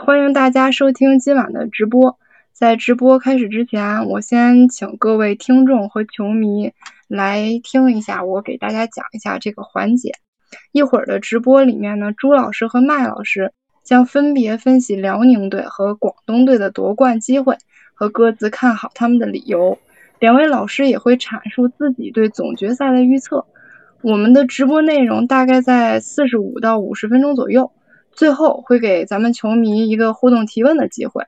欢迎大家收听今晚的直播。在直播开始之前，我先请各位听众和球迷来听一下，我给大家讲一下这个环节。一会儿的直播里面呢，朱老师和麦老师将分别分析辽宁队和广东队的夺冠机会和各自看好他们的理由。两位老师也会阐述自己对总决赛的预测。我们的直播内容大概在四十五到五十分钟左右，最后会给咱们球迷一个互动提问的机会。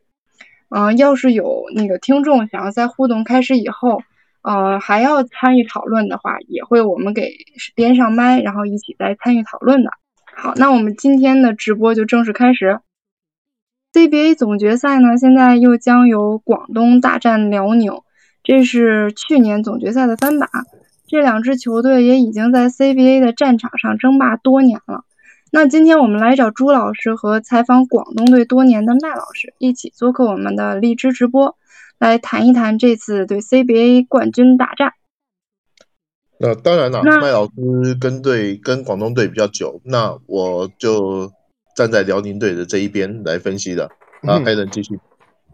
嗯，要是有那个听众想要在互动开始以后，呃，还要参与讨论的话，也会我们给连上麦，然后一起再参与讨论的。好，那我们今天的直播就正式开始。CBA 总决赛呢，现在又将由广东大战辽宁，这是去年总决赛的翻版。这两支球队也已经在 CBA 的战场上争霸多年了。那今天我们来找朱老师和采访广东队多年的麦老师一起做客我们的荔枝直播，来谈一谈这次对 CBA 冠军大战。那当然了，麦老师跟队跟广东队比较久，那我就站在辽宁队的这一边来分析的。啊，还能继续。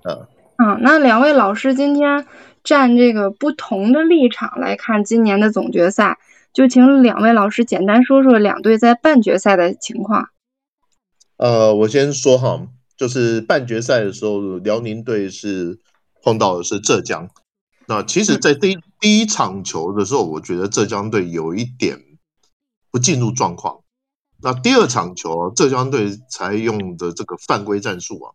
啊，嗯，那两位老师今天站这个不同的立场来看今年的总决赛。就请两位老师简单说说两队在半决赛的情况。呃，我先说哈，就是半决赛的时候，辽宁队是碰到的是浙江。那其实，在第第一场球的时候，我觉得浙江队有一点不进入状况。那第二场球，浙江队采用的这个犯规战术啊，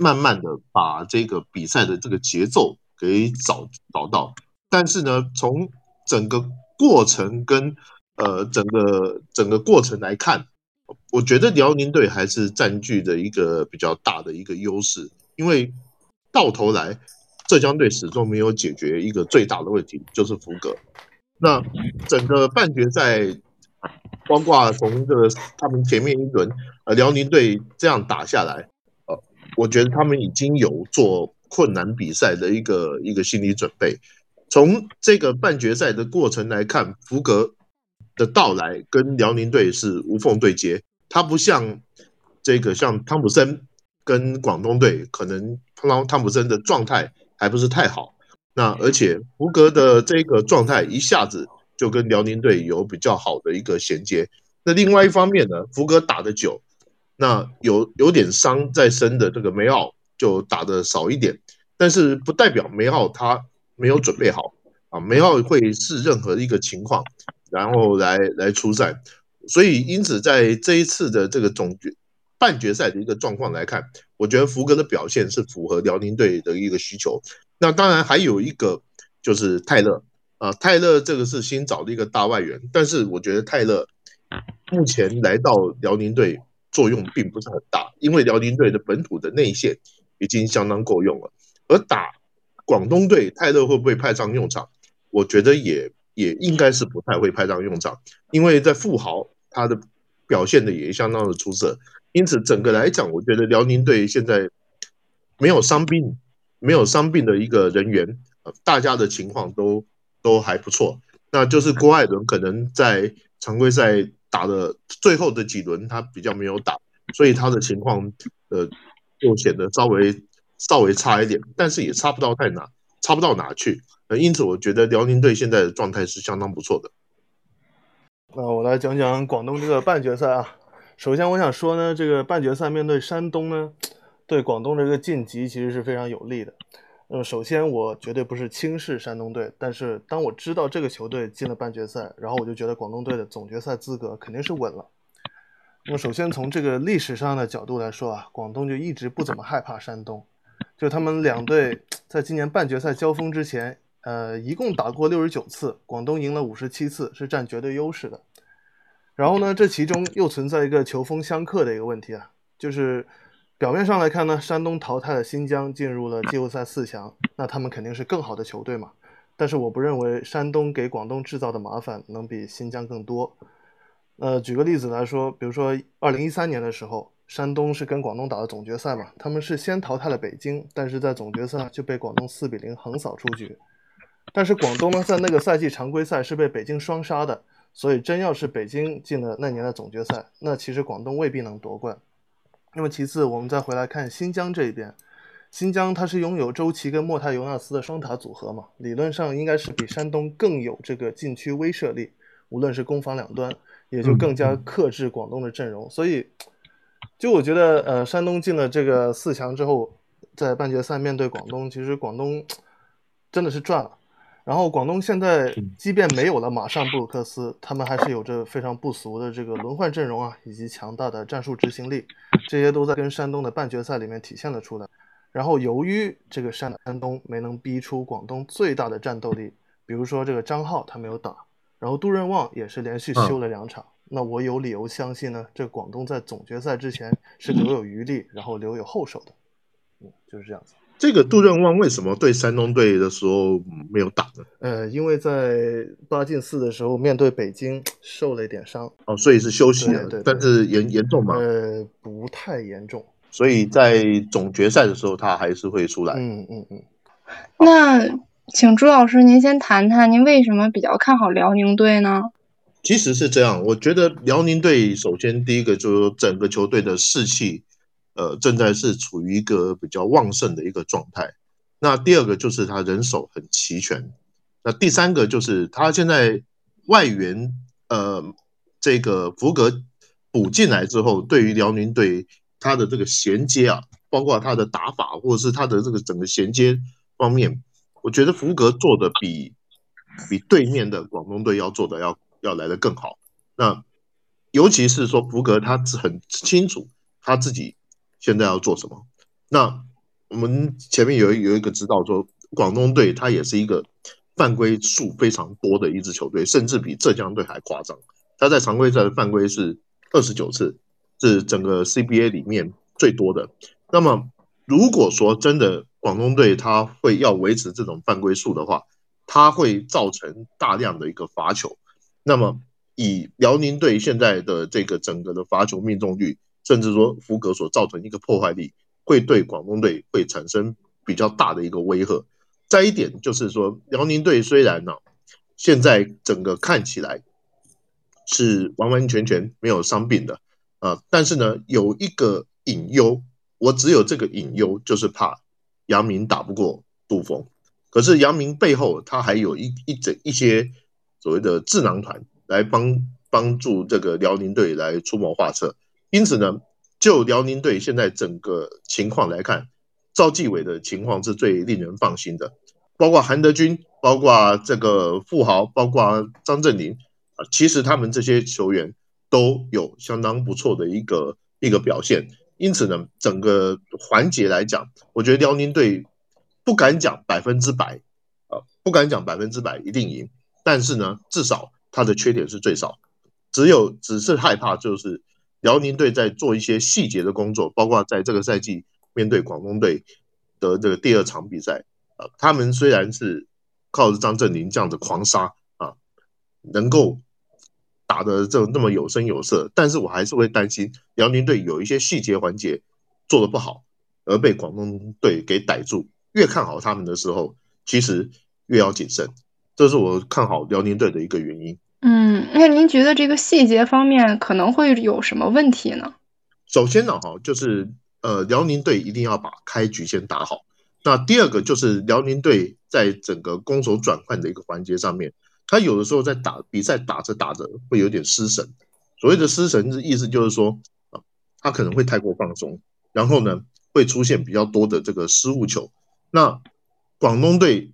慢慢的把这个比赛的这个节奏给找找到。但是呢，从整个过程跟呃整个整个过程来看，我觉得辽宁队还是占据着一个比较大的一个优势，因为到头来浙江队始终没有解决一个最大的问题，就是福格。那整个半决赛，包括从这个他们前面一轮呃辽宁队这样打下来，呃，我觉得他们已经有做困难比赛的一个一个心理准备。从这个半决赛的过程来看，福格的到来跟辽宁队是无缝对接。他不像这个像汤普森跟广东队，可能汤汤普森的状态还不是太好。那而且福格的这个状态一下子就跟辽宁队有比较好的一个衔接。那另外一方面呢，福格打的久，那有有点伤在身的这个梅奥就打的少一点，但是不代表梅奥他。没有准备好啊，梅奥会是任何一个情况，然后来来出赛，所以因此在这一次的这个总决半决赛的一个状况来看，我觉得福格的表现是符合辽宁队的一个需求。那当然还有一个就是泰勒啊，泰勒这个是新找的一个大外援，但是我觉得泰勒目前来到辽宁队作用并不是很大，因为辽宁队的本土的内线已经相当够用了，而打。广东队泰勒会不会派上用场？我觉得也也应该是不太会派上用场，因为在富豪他的表现的也相当的出色，因此整个来讲，我觉得辽宁队现在没有伤病，没有伤病的一个人员，大家的情况都都还不错。那就是郭艾伦可能在常规赛打的最后的几轮他比较没有打，所以他的情况呃就显得稍微。稍微差一点，但是也差不到太哪，差不到哪去。呃，因此我觉得辽宁队现在的状态是相当不错的。那我来讲讲广东这个半决赛啊。首先我想说呢，这个半决赛面对山东呢，对广东这个晋级其实是非常有利的。那么首先我绝对不是轻视山东队，但是当我知道这个球队进了半决赛，然后我就觉得广东队的总决赛资格肯定是稳了。那么首先从这个历史上的角度来说啊，广东就一直不怎么害怕山东。就他们两队在今年半决赛交锋之前，呃，一共打过六十九次，广东赢了五十七次，是占绝对优势的。然后呢，这其中又存在一个球风相克的一个问题啊，就是表面上来看呢，山东淘汰了新疆，进入了季后赛四强，那他们肯定是更好的球队嘛。但是我不认为山东给广东制造的麻烦能比新疆更多。呃，举个例子来说，比如说二零一三年的时候。山东是跟广东打的总决赛嘛？他们是先淘汰了北京，但是在总决赛就被广东四比零横扫出局。但是广东呢，在那个赛季常规赛是被北京双杀的，所以真要是北京进了那年的总决赛，那其实广东未必能夺冠。那么其次，我们再回来看新疆这一边，新疆它是拥有周琦跟莫泰尤纳斯的双塔组合嘛，理论上应该是比山东更有这个禁区威慑力，无论是攻防两端，也就更加克制广东的阵容。所以，就我觉得，呃，山东进了这个四强之后，在半决赛面对广东，其实广东真的是赚了。然后广东现在即便没有了马上布鲁克斯，他们还是有着非常不俗的这个轮换阵容啊，以及强大的战术执行力，这些都在跟山东的半决赛里面体现了出来。然后由于这个山山东没能逼出广东最大的战斗力，比如说这个张浩他没有打，然后杜润旺也是连续休了两场，那我有理由相信呢，这广东在总决赛之前 是留有余力，然后留有后手的，嗯，就是这样子。这个杜润旺为什么对山东队的时候没有打呢？呃，因为在八进四的时候面对北京受了一点伤哦，所以是休息了。但是严严重吗？呃，不太严重。所以在总决赛的时候他还是会出来。嗯嗯嗯。那请朱老师您先谈谈，您为什么比较看好辽宁队呢？其实是这样，我觉得辽宁队首先第一个就是整个球队的士气。呃，正在是处于一个比较旺盛的一个状态。那第二个就是他人手很齐全。那第三个就是他现在外援呃这个福格补进来之后，对于辽宁队他的这个衔接啊，包括他的打法或者是他的这个整个衔接方面，我觉得福格做的比比对面的广东队要做的要要来的更好。那尤其是说福格他很清楚他自己。现在要做什么？那我们前面有有一个知道说，广东队他也是一个犯规数非常多的一支球队，甚至比浙江队还夸张。他在常规赛的犯规是二十九次，是整个 CBA 里面最多的。那么如果说真的广东队他会要维持这种犯规数的话，他会造成大量的一个罚球。那么以辽宁队现在的这个整个的罚球命中率。甚至说福格所造成一个破坏力，会对广东队会产生比较大的一个威吓。再一点就是说，辽宁队虽然呢，现在整个看起来是完完全全没有伤病的啊，但是呢，有一个隐忧，我只有这个隐忧，就是怕杨明打不过杜锋。可是杨明背后他还有一一整一些所谓的智囊团来帮帮助这个辽宁队来出谋划策。因此呢，就辽宁队现在整个情况来看，赵继伟的情况是最令人放心的。包括韩德君，包括这个富豪，包括张镇麟啊，其实他们这些球员都有相当不错的一个一个表现。因此呢，整个环节来讲，我觉得辽宁队不敢讲百分之百啊，不敢讲百分之百一定赢，但是呢，至少他的缺点是最少，只有只是害怕就是。辽宁队在做一些细节的工作，包括在这个赛季面对广东队的这个第二场比赛，啊，他们虽然是靠着张镇麟这样子狂杀啊，能够打的这那么有声有色，但是我还是会担心辽宁队有一些细节环节做的不好，而被广东队给逮住。越看好他们的时候，其实越要谨慎，这是我看好辽宁队的一个原因。嗯，那您觉得这个细节方面可能会有什么问题呢？首先呢，哈，就是呃，辽宁队一定要把开局先打好。那第二个就是辽宁队在整个攻守转换的一个环节上面，他有的时候在打比赛打着打着会有点失神。所谓的失神的意思就是说啊，他可能会太过放松，然后呢会出现比较多的这个失误球。那广东队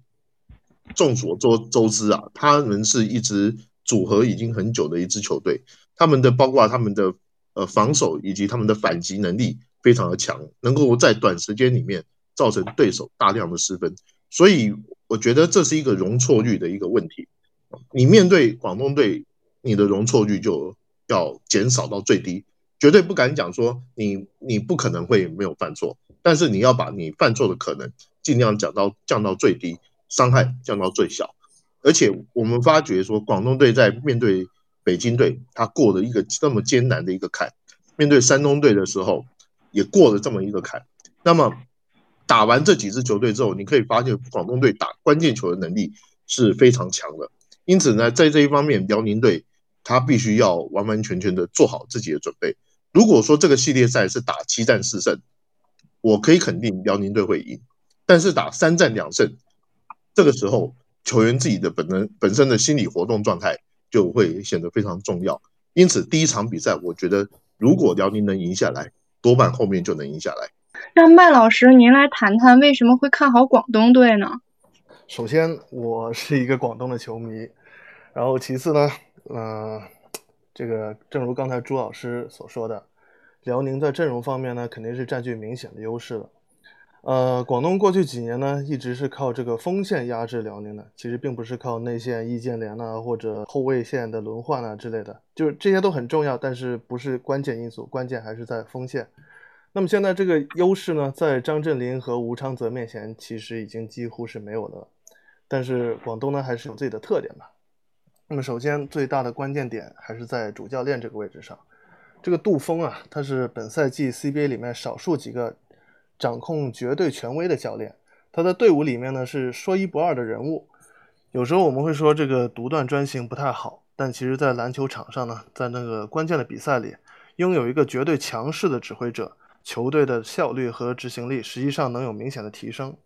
众所周周知啊，他们是一支。组合已经很久的一支球队，他们的包括他们的呃防守以及他们的反击能力非常的强，能够在短时间里面造成对手大量的失分，所以我觉得这是一个容错率的一个问题。你面对广东队，你的容错率就要减少到最低，绝对不敢讲说你你不可能会没有犯错，但是你要把你犯错的可能尽量讲到降到最低，伤害降到最小。而且我们发觉说，广东队在面对北京队，他过了一个这么艰难的一个坎；面对山东队的时候，也过了这么一个坎。那么打完这几支球队之后，你可以发现广东队打关键球的能力是非常强的。因此呢，在这一方面，辽宁队他必须要完完全全的做好自己的准备。如果说这个系列赛是打七战四胜，我可以肯定辽宁队会赢。但是打三战两胜，这个时候球员自己的本能本身的心理活动状态就会显得非常重要。因此，第一场比赛，我觉得如果辽宁能赢下来，多半后面就能赢下来。那麦老师，您来谈谈为什么会看好广东队呢？首先，我是一个广东的球迷，然后其次呢，嗯，这个正如刚才朱老师所说的，辽宁在阵容方面呢，肯定是占据明显的优势的。呃，广东过去几年呢，一直是靠这个锋线压制辽宁的，其实并不是靠内线易建联呐或者后卫线的轮换啊之类的，就是这些都很重要，但是不是关键因素，关键还是在锋线。那么现在这个优势呢，在张镇麟和吴昌泽面前，其实已经几乎是没有的。但是广东呢，还是有自己的特点吧。那么首先最大的关键点还是在主教练这个位置上。这个杜峰啊，他是本赛季 CBA 里面少数几个掌控绝对权威的教练。他在队伍里面呢是说一不二的人物。有时候我们会说这个独断专行不太好，但其实，在篮球场上呢，在那个关键的比赛里，拥有一个绝对强势的指挥者。球队的效率和执行力实际上能有明显的提升，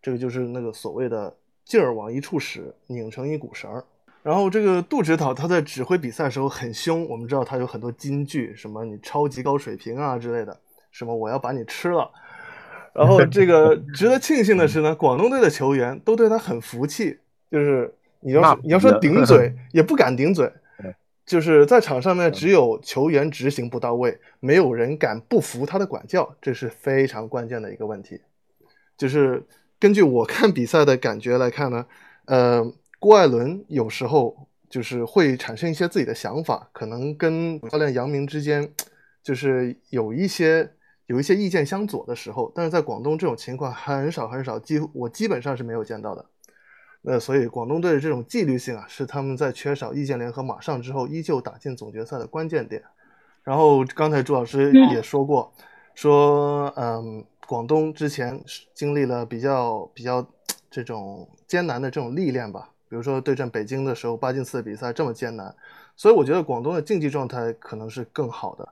这个就是那个所谓的劲儿往一处使，拧成一股绳儿。然后这个杜指导他在指挥比赛的时候很凶，我们知道他有很多金句，什么你超级高水平啊之类的，什么我要把你吃了。然后这个值得庆幸的是呢，广东队的球员都对他很服气，就是你要你要说顶 嘴也不敢顶嘴。就是在场上面，只有球员执行不到位，没有人敢不服他的管教，这是非常关键的一个问题。就是根据我 看比赛的感觉来看呢，呃，郭艾伦有时候就是会产生一些自己的想法，可能跟教练杨明之间就是有一些有一些意见相左的时候，但是在广东这种情况很少很少，几乎我基本上是没有见到的。那所以广东队的这种纪律性啊，是他们在缺少易建联和马上之后，依旧打进总决赛的关键点。然后刚才朱老师也说过，说嗯，广东之前经历了比较比较这种艰难的这种历练吧，比如说对阵北京的时候，八进四的比赛这么艰难，所以我觉得广东的竞技状态可能是更好的。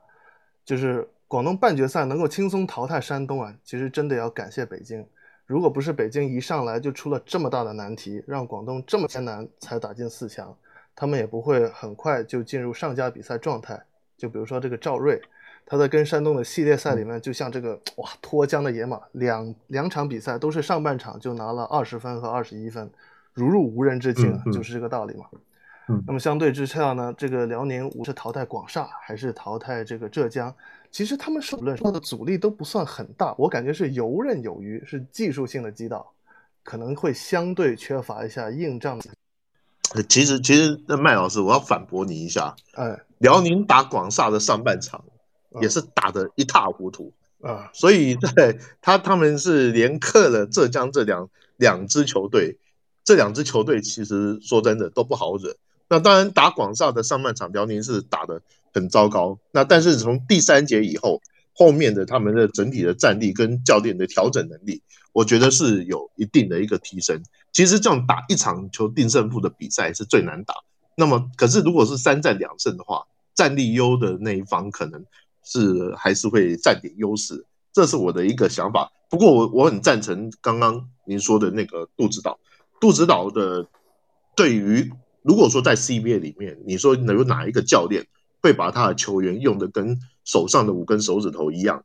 就是广东半决赛能够轻松淘汰山东啊，其实真的要感谢北京。如果不是北京一上来就出了这么大的难题，让广东这么艰难才打进四强，他们也不会很快就进入上佳比赛状态。就比如说这个赵睿，他在跟山东的系列赛里面，就像这个哇脱缰的野马，两两场比赛都是上半场就拿了二十分和二十一分，如入无人之境，就是这个道理嘛。那么相对之下呢，这个辽宁无论是淘汰广厦还是淘汰这个浙江。其实他们手论受的阻力都不算很大，我感觉是游刃有余，是技术性的击倒，可能会相对缺乏一下硬仗。其实，其实那麦老师，我要反驳你一下。哎，辽宁打广厦的上半场也是打得一塌糊涂啊，所以在他他们是连克了浙江这两两支球队，这两支球队其实说真的都不好惹。那当然打广厦的上半场，辽宁是打的。很糟糕。那但是从第三节以后，后面的他们的整体的战力跟教练的调整能力，我觉得是有一定的一个提升。其实这样打一场球定胜负的比赛是最难打。那么，可是如果是三战两胜的话，战力优的那一方可能是还是会占点优势。这是我的一个想法。不过我我很赞成刚刚您说的那个杜指导。杜指导的对于如果说在 CBA 里面，你说能有哪一个教练？会把他的球员用的跟手上的五根手指头一样，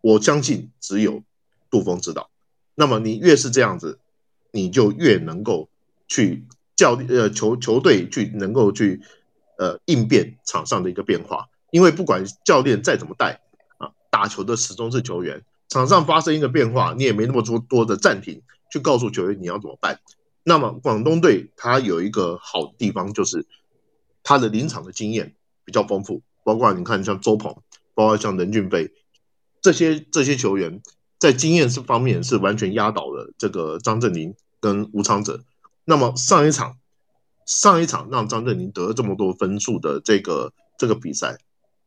我相信只有杜峰知道。那么你越是这样子，你就越能够去教呃球球队去能够去呃应变场上的一个变化。因为不管教练再怎么带啊，打球的始终是球员。场上发生一个变化，你也没那么多多的暂停去告诉球员你要怎么办。那么广东队他有一个好的地方，就是他的临场的经验。比较丰富，包括你看像周鹏，包括像任俊飞这些这些球员，在经验是方面是完全压倒了这个张镇麟跟吴昌哲。那么上一场上一场让张镇麟得了这么多分数的这个这个比赛，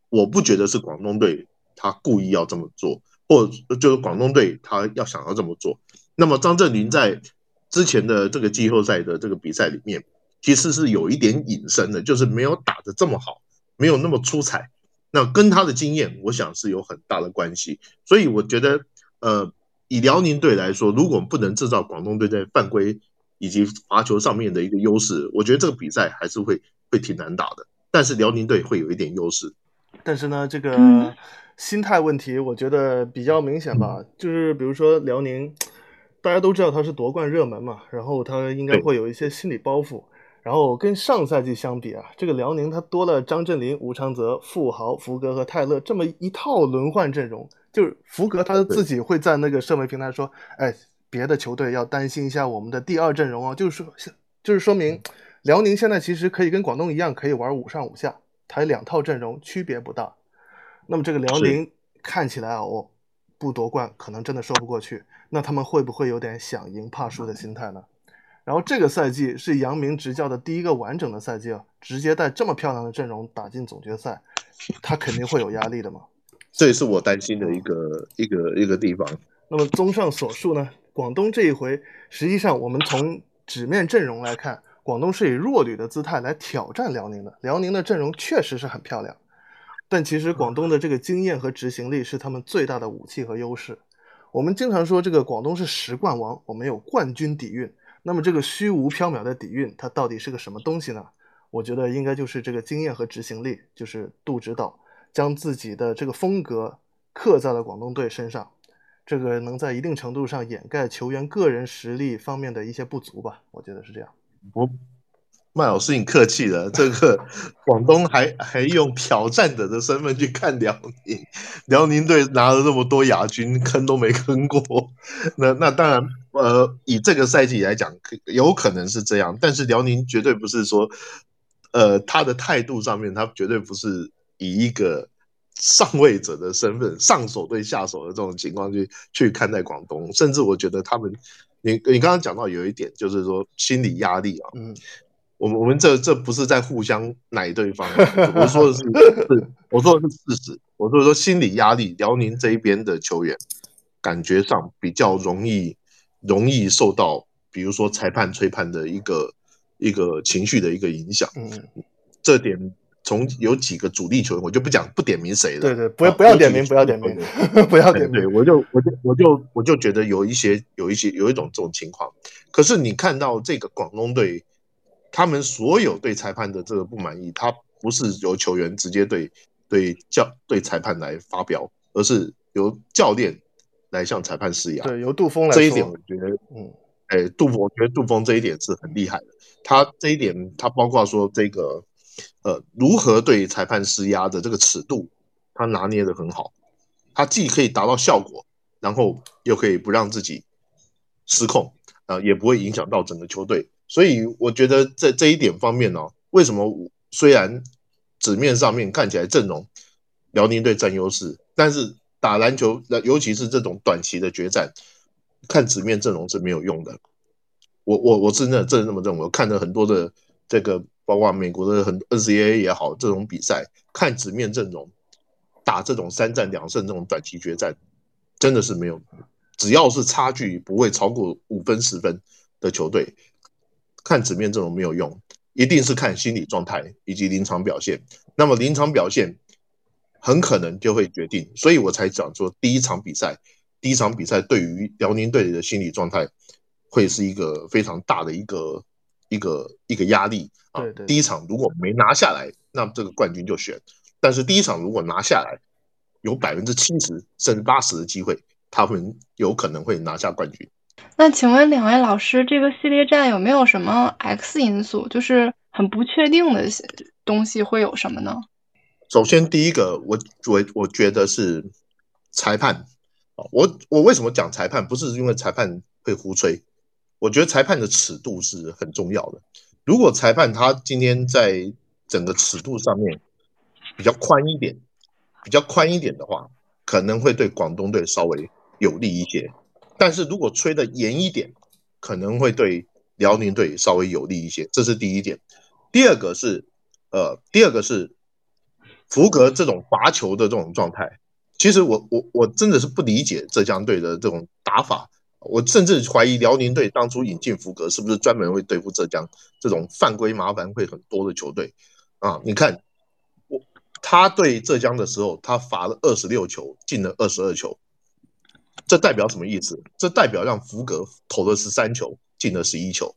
我不觉得是广东队他故意要这么做，或就是广东队他要想要这么做。那么张镇麟在之前的这个季后赛的这个比赛里面，其实是有一点隐身的，就是没有打的这么好。没有那么出彩，那跟他的经验，我想是有很大的关系。所以我觉得，呃，以辽宁队来说，如果不能制造广东队在犯规以及罚球上面的一个优势，我觉得这个比赛还是会会挺难打的。但是辽宁队会有一点优势。但是呢，这个心态问题，我觉得比较明显吧。就是比如说辽宁，大家都知道他是夺冠热门嘛，然后他应该会有一些心理包袱。然后跟上赛季相比啊，这个辽宁他多了张镇麟、吴昌泽、富豪、福格和泰勒这么一套轮换阵容。就是福格他自己会在那个社媒平台说：“哎，别的球队要担心一下我们的第二阵容哦。”就是说，就是说明辽宁现在其实可以跟广东一样，可以玩五上五下，他两套阵容区别不大。那么这个辽宁看起来啊，哦，不夺冠可能真的说不过去。那他们会不会有点想赢怕输的心态呢？然后这个赛季是杨明执教的第一个完整的赛季啊，直接带这么漂亮的阵容打进总决赛，他肯定会有压力的嘛。这也是我担心的一个一个一个地方。那么综上所述呢，广东这一回实际上我们从纸面阵容来看，广东是以弱旅的姿态来挑战辽宁的。辽宁的阵容确实是很漂亮，但其实广东的这个经验和执行力是他们最大的武器和优势。我们经常说这个广东是十冠王，我们有冠军底蕴。那么这个虚无缥缈的底蕴，它到底是个什么东西呢？我觉得应该就是这个经验和执行力，就是杜指导将自己的这个风格刻在了广东队身上，这个能在一定程度上掩盖球员个人实力方面的一些不足吧。我觉得是这样。我。麦老师，你客气了。这个广东还还用挑战者的身份去看辽宁，辽宁队拿了那么多亚军，坑都没坑过。那那当然，呃，以这个赛季来讲，有可能是这样。但是辽宁绝对不是说，呃，他的态度上面，他绝对不是以一个上位者的身份，上手对下手的这种情况去去看待广东。甚至我觉得他们，你你刚刚讲到有一点，就是说心理压力啊，嗯。我们我们这这不是在互相奶对方，我说的是是我说的是事实。我说说心理压力，辽宁这一边的球员感觉上比较容易容易受到，比如说裁判吹判的一个一个情绪的一个影响。嗯，这点从有几个主力球员，我就不讲不点名谁了。对对，不要不要点名，不要点名，不要点名。对，我就我就我就我就觉得有一些有一些有一种这种情况。可是你看到这个广东队。他们所有对裁判的这个不满意，他不是由球员直接对对教对裁判来发表，而是由教练来向裁判施压。对，由杜峰来。这一点我觉得，嗯，哎，杜峰，我觉得杜峰这一点是很厉害的。他这一点，他包括说这个，呃，如何对裁判施压的这个尺度，他拿捏的很好。他既可以达到效果，然后又可以不让自己失控，呃，也不会影响到整个球队。所以我觉得在这一点方面呢，为什么虽然纸面上面看起来阵容辽宁队占优势，但是打篮球，尤其是这种短期的决战，看纸面阵容是没有用的。我我我真的真的这么认为。我看了很多的这个，包括美国的很 NCAA 也好，这种比赛看纸面阵容打这种三战两胜这种短期决战，真的是没有。只要是差距不会超过五分十分的球队。看纸面阵容没有用，一定是看心理状态以及临场表现。那么临场表现很可能就会决定，所以我才讲说第一场比赛，第一场比赛对于辽宁队的心理状态会是一个非常大的一个一个一个压力啊。第一场如果没拿下来，那这个冠军就悬；但是第一场如果拿下来，有百分之七十甚至八十的机会，他们有可能会拿下冠军。那请问两位老师，这个系列战有没有什么 X 因素，就是很不确定的东西会有什么呢？首先，第一个，我我我觉得是裁判我我为什么讲裁判？不是因为裁判会胡吹，我觉得裁判的尺度是很重要的。如果裁判他今天在整个尺度上面比较宽一点，比较宽一点的话，可能会对广东队稍微有利一些。但是如果吹的严一点，可能会对辽宁队稍微有利一些，这是第一点。第二个是，呃，第二个是福格这种罚球的这种状态。其实我我我真的是不理解浙江队的这种打法，我甚至怀疑辽宁队当初引进福格是不是专门会对付浙江这种犯规麻烦会很多的球队啊？你看，我他对浙江的时候，他罚了二十六球，进了二十二球，这代表什么意思？这代表让福格投了十三球，进了十一球。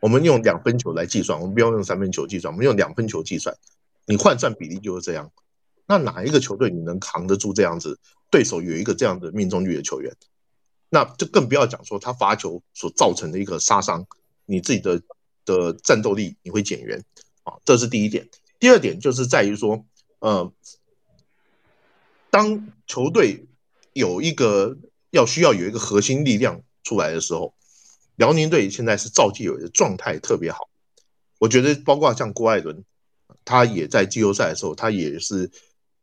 我们用两分球来计算，我们不要用三分球计算，我们用两分球计算，你换算比例就是这样。那哪一个球队你能扛得住这样子？对手有一个这样的命中率的球员，那就更不要讲说他罚球所造成的一个杀伤，你自己的的战斗力你会减员啊，这是第一点。第二点就是在于说。呃，当球队有一个要需要有一个核心力量出来的时候，辽宁队现在是赵继伟的状态特别好。我觉得包括像郭艾伦，他也在季后赛的时候，他也是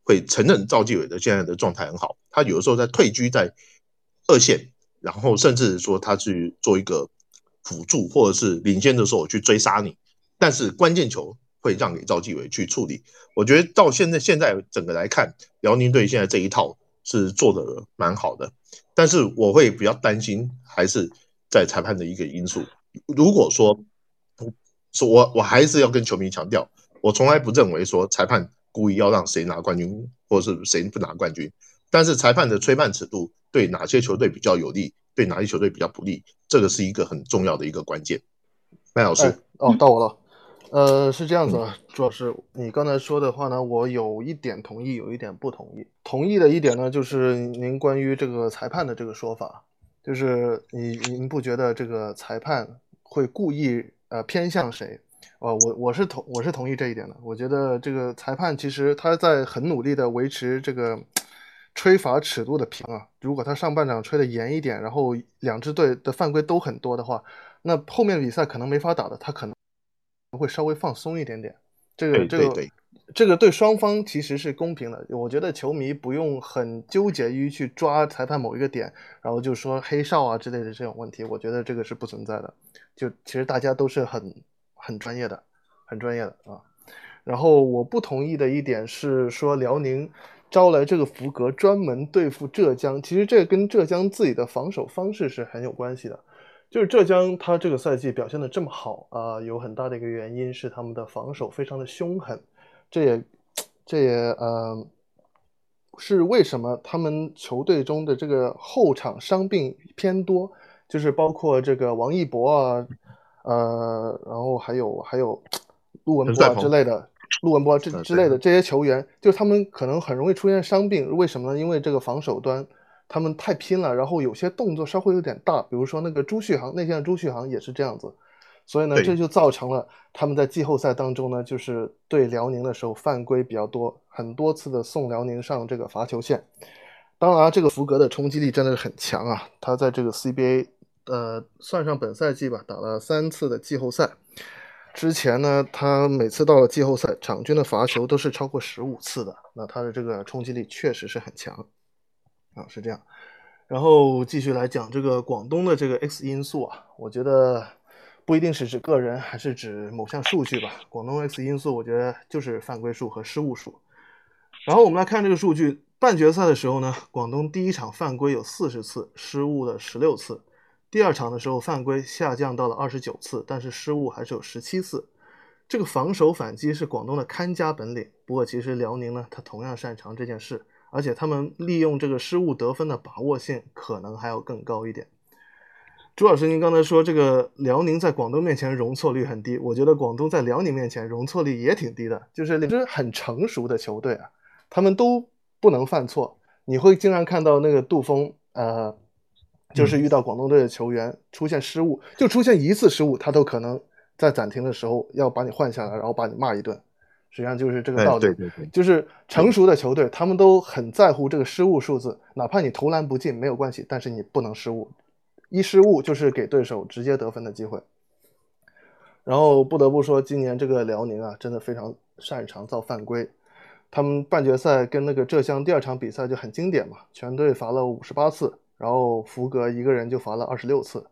会承认赵继伟的现在的状态很好。他有的时候在退居在二线，然后甚至说他去做一个辅助或者是领先的时候去追杀你，但是关键球。会让给赵继伟去处理，我觉得到现在现在整个来看，辽宁队现在这一套是做的蛮好的，但是我会比较担心，还是在裁判的一个因素。如果说，说我我还是要跟球迷强调，我从来不认为说裁判故意要让谁拿冠军，或者是谁不拿冠军，但是裁判的吹判尺度对哪些球队比较有利，对哪些球队比较不利，这个是一个很重要的一个关键。麦老师，哦，到我了。呃，是这样子啊，朱老师，你刚才说的话呢，我有一点同意，有一点不同意。同意的一点呢，就是您关于这个裁判的这个说法，就是你您不觉得这个裁判会故意呃偏向谁？呃，我我是同我是同意这一点的。我觉得这个裁判其实他在很努力的维持这个吹罚尺度的平啊。如果他上半场吹的严一点，然后两支队的犯规都很多的话，那后面比赛可能没法打的，他可能。会稍微放松一点点，这个这个这个对双方其实是公平的。我觉得球迷不用很纠结于去抓裁判某一个点，然后就说黑哨啊之类的这种问题，我觉得这个是不存在的。就其实大家都是很很专业的，很专业的啊。然后我不同意的一点是说辽宁招来这个福格专门对付浙江，其实这跟浙江自己的防守方式是很有关系的。就是浙江，他这个赛季表现的这么好啊，有很大的一个原因是他们的防守非常的凶狠，这也，这也呃，是为什么他们球队中的这个后场伤病偏多，就是包括这个王一博啊，呃，然后还有还有陆文博之类的，陆文博这之类的这些球员，就是他们可能很容易出现伤病，为什么呢？因为这个防守端。他们太拼了，然后有些动作稍微有点大，比如说那个朱旭航，内线的朱旭航也是这样子，所以呢，这就造成了他们在季后赛当中呢，就是对辽宁的时候犯规比较多，很多次的送辽宁上这个罚球线。当然，这个福格的冲击力真的是很强啊，他在这个 CBA，呃，算上本赛季吧，打了三次的季后赛，之前呢，他每次到了季后赛，场均的罚球都是超过十五次的，那他的这个冲击力确实是很强。啊，是这样，然后继续来讲这个广东的这个 X 因素啊，我觉得不一定是指个人，还是指某项数据吧。广东 X 因素，我觉得就是犯规数和失误数。然后我们来看这个数据，半决赛的时候呢，广东第一场犯规有四十次，失误了十六次；第二场的时候犯规下降到了二十九次，但是失误还是有十七次。这个防守反击是广东的看家本领，不过其实辽宁呢，他同样擅长这件事。而且他们利用这个失误得分的把握性可能还要更高一点。朱老师，您刚才说这个辽宁在广东面前容错率很低，我觉得广东在辽宁面前容错率也挺低的，就是两支很成熟的球队啊，他们都不能犯错。你会经常看到那个杜峰，呃，就是遇到广东队的球员出现失误，就出现一次失误，他都可能在暂停的时候要把你换下来，然后把你骂一顿。实际上就是这个道理，对对对，就是成熟的球队，他们都很在乎这个失误数字，哪怕你投篮不进没有关系，但是你不能失误，一失误就是给对手直接得分的机会。然后不得不说，今年这个辽宁啊，真的非常擅长造犯规。他们半决赛跟那个浙江第二场比赛就很经典嘛，全队罚了五十八次，然后福格一个人就罚了二十六次，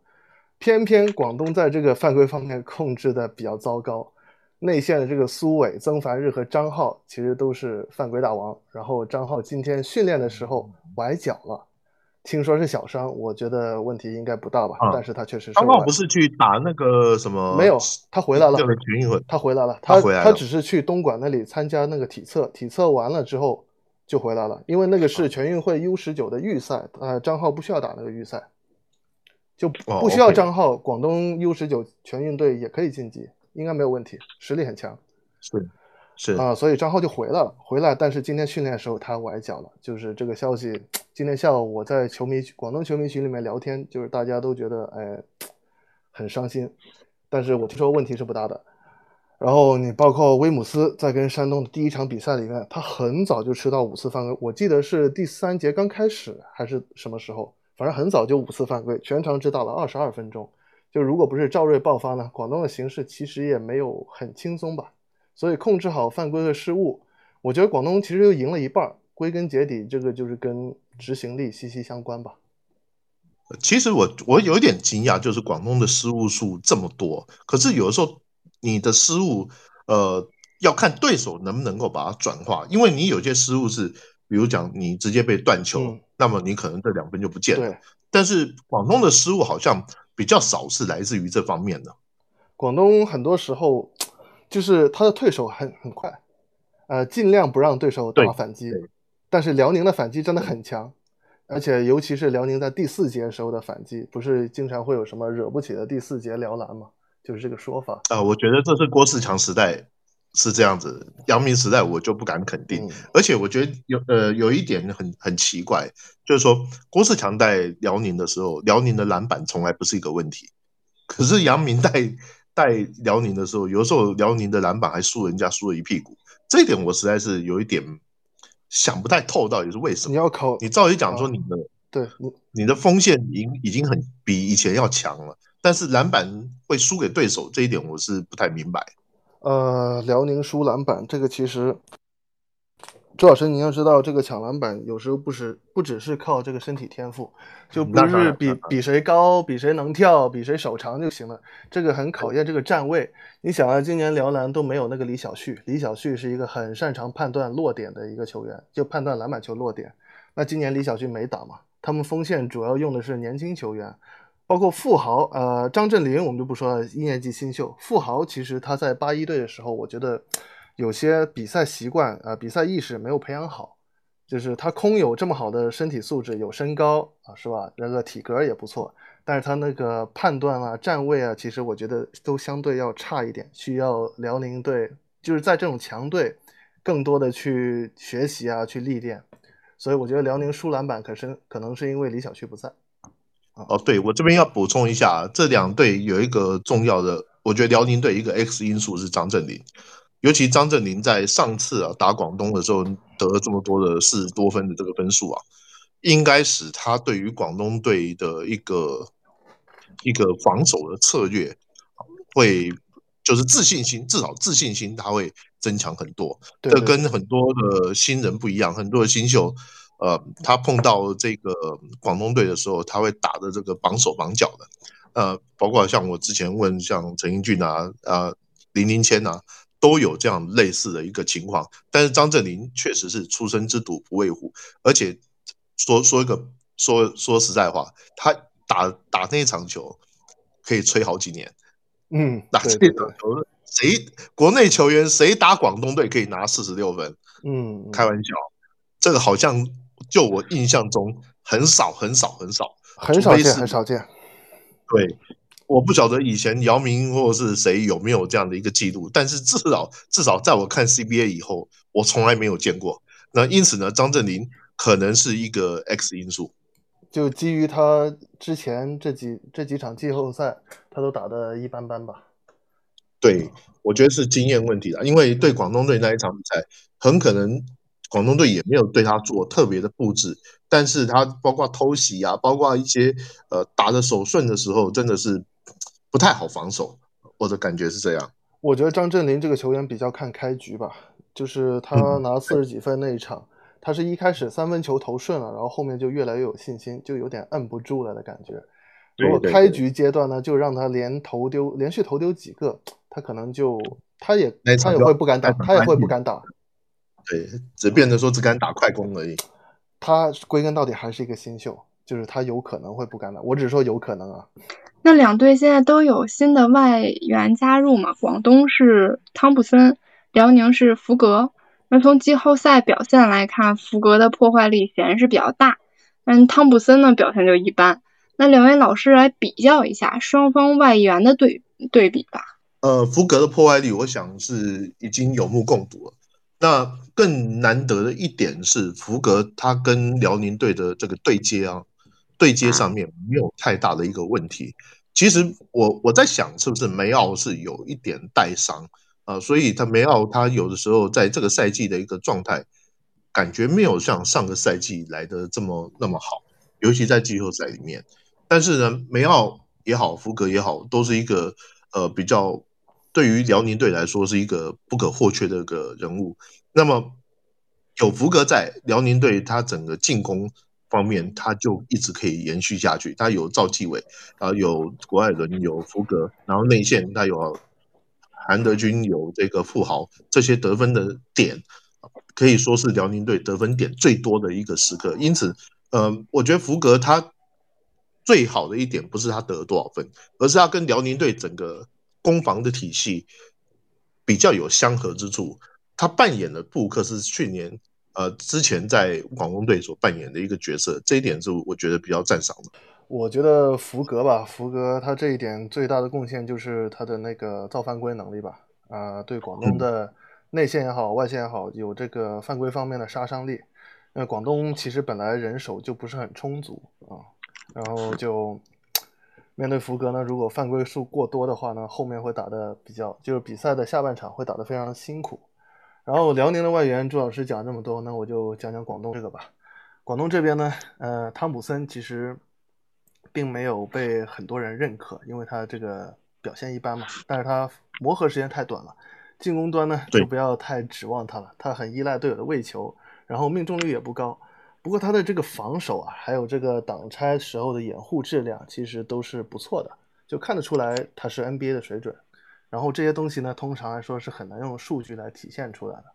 偏偏广东在这个犯规方面控制的比较糟糕。内线的这个苏伟、曾凡日和张浩其实都是犯规大王。然后张浩今天训练的时候崴脚了，听说是小伤，我觉得问题应该不大吧。啊但是他确实是刚好外不是去打那个什么？没有，他回来了。他回来了，他回来了他只是去东莞那里参加那个体测，体测完了之后就回来了，因为那个是全运会 U 十九的预赛，呃，张浩不需要打那个预赛，就哦不需要张浩，广东 U 十九全运队也可以晋级，应该没有问题，实力很强是是啊、所以张浩就回来了，回来，但是今天训练的时候他崴脚了，就是这个消息，今天下午我在球迷广东球迷群里面聊天，就是大家都觉得哎很伤心，但是我听说问题是不大的。然后你包括威姆斯在跟山东的第一场比赛里面，他很早就吃到五次犯规，我记得是第三节刚开始还是什么时候，反正很早就五次犯规，全场只打了二十二分钟。就如果不是赵睿爆发呢，广东的形势其实也没有很轻松吧。所以控制好犯规和失误，我觉得广东其实又赢了一半。归根结底，这个就是跟执行力息息相关吧。其实我我有一点惊讶，就是广东的失误数这么多，可是有的时候你的失误，呃，要看对手能不能够把它转化，因为你有些失误是，比如讲你直接被断球，嗯那么你可能这两分就不见了。但是广东的失误好像比较少是来自于这方面的。广东很多时候就是他的退守很很快，呃，尽量不让对手打反击。但是辽宁的反击真的很强，而且尤其是辽宁在第四节时候的反击，不是经常会有什么惹不起的第四节辽篮嘛？就是这个说法。啊、我觉得这是郭士强时代是这样子，姚明时代我就不敢肯定。嗯，而且我觉得有呃有一点很很奇怪，就是说郭士强带辽宁的时候，辽宁的篮板从来不是一个问题，可是杨明带带辽宁的时候，有时候辽宁的篮板还输人家输了一屁股，这一点我实在是有一点想不太透，到底是为什么？你要考你照理讲说啊你的对你你的锋线已经已经很比以前要强了，但是篮板会输给对手，这一点我是不太明白。呃，辽宁输篮板这个其实，周老师，您要知道，这个抢篮板有时候不是不只是靠这个身体天赋，就不是比比谁高、比谁能跳、比谁手长就行了。这个很考验这个站位。你想啊，今年辽篮都没有那个李晓旭，李晓旭是一个很擅长判断落点的一个球员，就判断篮板球落点。那今年李晓旭没打嘛，他们锋线主要用的是年轻球员，包括富豪，呃，张镇麟我们就不说了，一年级新秀。富豪其实他在八一队的时候，我觉得有些比赛习惯啊、呃比赛意识没有培养好，就是他空有这么好的身体素质，有身高啊，是吧？那个体格也不错，但是他那个判断啊、站位啊，其实我觉得都相对要差一点，需要辽宁队就是在这种强队更多的去学习啊，去历练。所以我觉得辽宁输篮板可是可能是因为李晓旭不在。哦，对，我这边要补充一下，这两队有一个重要的，我觉得辽宁队一个 X 因素是张镇麟，尤其张镇麟在上次啊打广东的时候得了这么多的四十多分的这个分数啊，应该使他对于广东队的一个一个防守的策略会就是自信心，至少自信心他会增强很多。这跟很多的新人不一样，很多的新秀，呃，他碰到这个广东队的时候，他会打的这个绑手绑脚的，呃，包括像我之前问像陈英俊啊、啊林林谦啊，都有这样类似的一个情况。但是张镇麟确实是出生之犊不畏虎，而且说说一个说说实在话，他打打那一场球可以吹好几年。嗯，打这场球，谁国内球员谁打广东队可以拿四十六分？嗯，嗯开玩笑，这个好像就我印象中很少很少很少。很少见，很少见。对，我不晓得以前姚明或者是谁有没有这样的一个记录，但是至少至少在我看 CBA 以后，我从来没有见过。那因此呢，张镇麟可能是一个 X 因素。就基于他之前这几这几场季后赛，他都打得一般般吧。对，我觉得是经验问题了，因为对广东队那一场比赛，很可能广东队也没有对他做特别的布置，但是他包括偷袭啊，包括一些呃打的手顺的时候，真的是不太好防守，我的感觉是这样。我觉得张镇麟这个球员比较看开局吧，就是他嗯拿四十几分那一场，他是一开始三分球投顺了，然后后面就越来越有信心，就有点摁不住了的感觉。如果开局阶段呢，就让他连投丢，连续投丢几个，他可能就他也他也会不敢打，他也会不敢打。对，只变得说只敢打快攻而已。他归根到底还是一个新秀，就是他有可能会不敢打。我只是说有可能啊。那两队现在都有新的外援加入嘛？广东是汤普森，辽宁是福格。那从季后赛表现来看，福格的破坏力显然是比较大，但汤普森呢表现就一般。那两位老师来比较一下双方外援的对对比吧。呃，福格的破坏力，我想是已经有目共睹了。那更难得的一点是，福格他跟辽宁队的这个对接啊，对接上面没有太大的一个问题。其实我我在想，是不是梅奥是有一点带伤啊？所以他梅奥他有的时候在这个赛季的一个状态，感觉没有像上个赛季来的这么那么好，尤其在季后赛里面。但是呢，梅奥也好，福格也好，都是一个呃比较。对于辽宁队来说是一个不可或缺的一个人物。那么有福格在辽宁队，他整个进攻方面他就一直可以延续下去。他有赵继伟，啊，有郭艾伦，有福格，然后内线他有韩德君，有这个富豪，这些得分的点可以说是辽宁队得分点最多的一个时刻。因此，呃，我觉得福格他最好的一点不是他得了多少分，而是他跟辽宁队整个。攻防的体系比较有相合之处，他扮演的布克是去年呃之前在广东队所扮演的一个角色，这一点是我觉得比较赞赏的。我觉得福格吧，福格他这一点最大的贡献就是他的那个造犯规能力吧，啊，对广东的内线也好，外线也好，有这个犯规方面的杀伤力。那广东其实本来人手就不是很充足啊，然后就。面对福格呢，如果犯规数过多的话呢，后面会打的比较，就是比赛的下半场会打得非常辛苦。然后辽宁的外援朱老师讲这么多，那我就讲讲广东这个吧。广东这边呢，呃，汤普森其实并没有被很多人认可，因为他这个表现一般嘛。但是他磨合时间太短了，进攻端呢就不要太指望他了，他很依赖队友的喂球，然后命中率也不高。不过他的这个防守啊，还有这个挡拆时候的掩护质量，其实都是不错的，就看得出来他是 NBA 的水准。然后这些东西呢，通常来说是很难用数据来体现出来的。